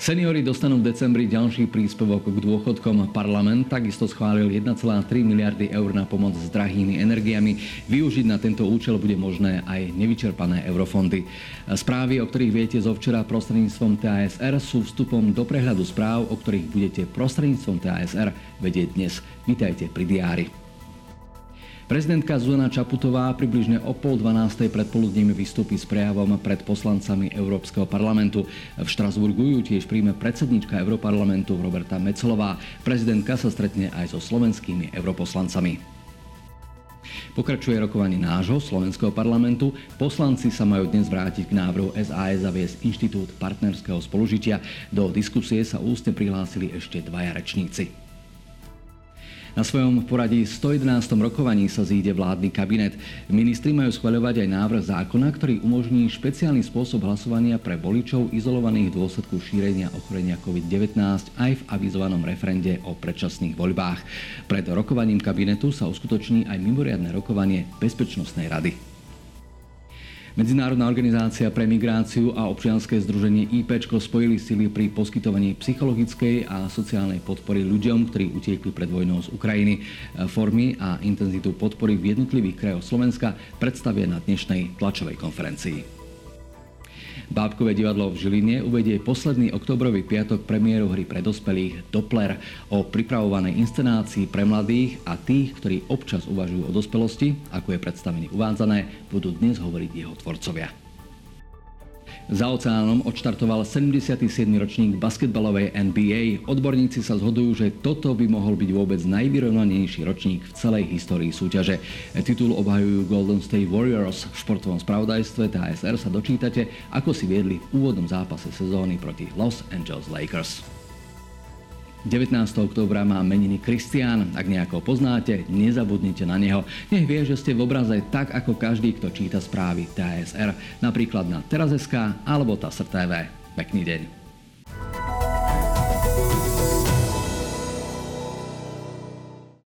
Seniori dostanú v decembri ďalší príspevok k dôchodkom. Parlament takisto schválil 1,3 miliardy eur na pomoc s drahými energiami. Využiť na tento účel bude možné aj nevyčerpané eurofondy. Správy, o ktorých viete zo včera prostredníctvom TASR, sú vstupom do prehľadu správ, o ktorých budete prostredníctvom TASR vedieť dnes. Vítajte pri diári. Prezidentka Zuzana Čaputová približne o pol dvanástej predpoludním vystúpi s prejavom pred poslancami Európskeho parlamentu. V Štrasburgu ju tiež príjme predsednička Európarlamentu Roberta Mecelová. Prezidentka sa stretne aj so slovenskými europoslancami. Pokračuje rokovanie nášho slovenského parlamentu. Poslanci sa majú dnes vrátiť k návrhu SAS zaviesť Inštitút partnerského spolužitia. Do diskusie sa ústne prihlásili ešte dvaja rečníci. Na svojom poradí 111. rokovaní sa zíde vládny kabinet. Ministri majú schvaľovať aj návrh zákona, ktorý umožní špeciálny spôsob hlasovania pre voličov izolovaných dôsledku šírenia ochorenia COVID-19 aj v avizovanom referende o predčasných voľbách. Pred rokovaním kabinetu sa uskutoční aj mimoriadne rokovanie Bezpečnostnej rady. Medzinárodná organizácia pre migráciu a občianske združenie IP spojili sily pri poskytovaní psychologickej a sociálnej podpory ľuďom, ktorí utiekli pred vojnou z Ukrajiny. Formy a intenzitu podpory v jednotlivých krajoch Slovenska predstavia na dnešnej tlačovej konferencii. Bábkové divadlo v Žiline uvedie posledný oktobrový piatok premiéru hry pre dospelých Doppler o pripravovanej inscenácii pre mladých a tých, ktorí občas uvažujú o dospelosti, ako je predstavenie uvádzané, budú dnes hovoriť jeho tvorcovia. Za oceánom odštartoval 77. ročník basketbalovej NBA. Odborníci sa zhodujú, že toto by mohol byť vôbec najvyrovnanejší ročník v celej histórii súťaže. Titul obhajujú Golden State Warriors. V športovom spravodajstve TSR sa dočítate, ako si viedli v úvodnom zápase sezóny proti Los Angeles Lakers. 19. októbra má meniny Kristián. Ak nejako poznáte, nezabudnite na neho. Nech vie, že ste v obraze tak ako každý, kto číta správy TSR. Napríklad na Teraz.sk alebo TASR TV. Pekný deň.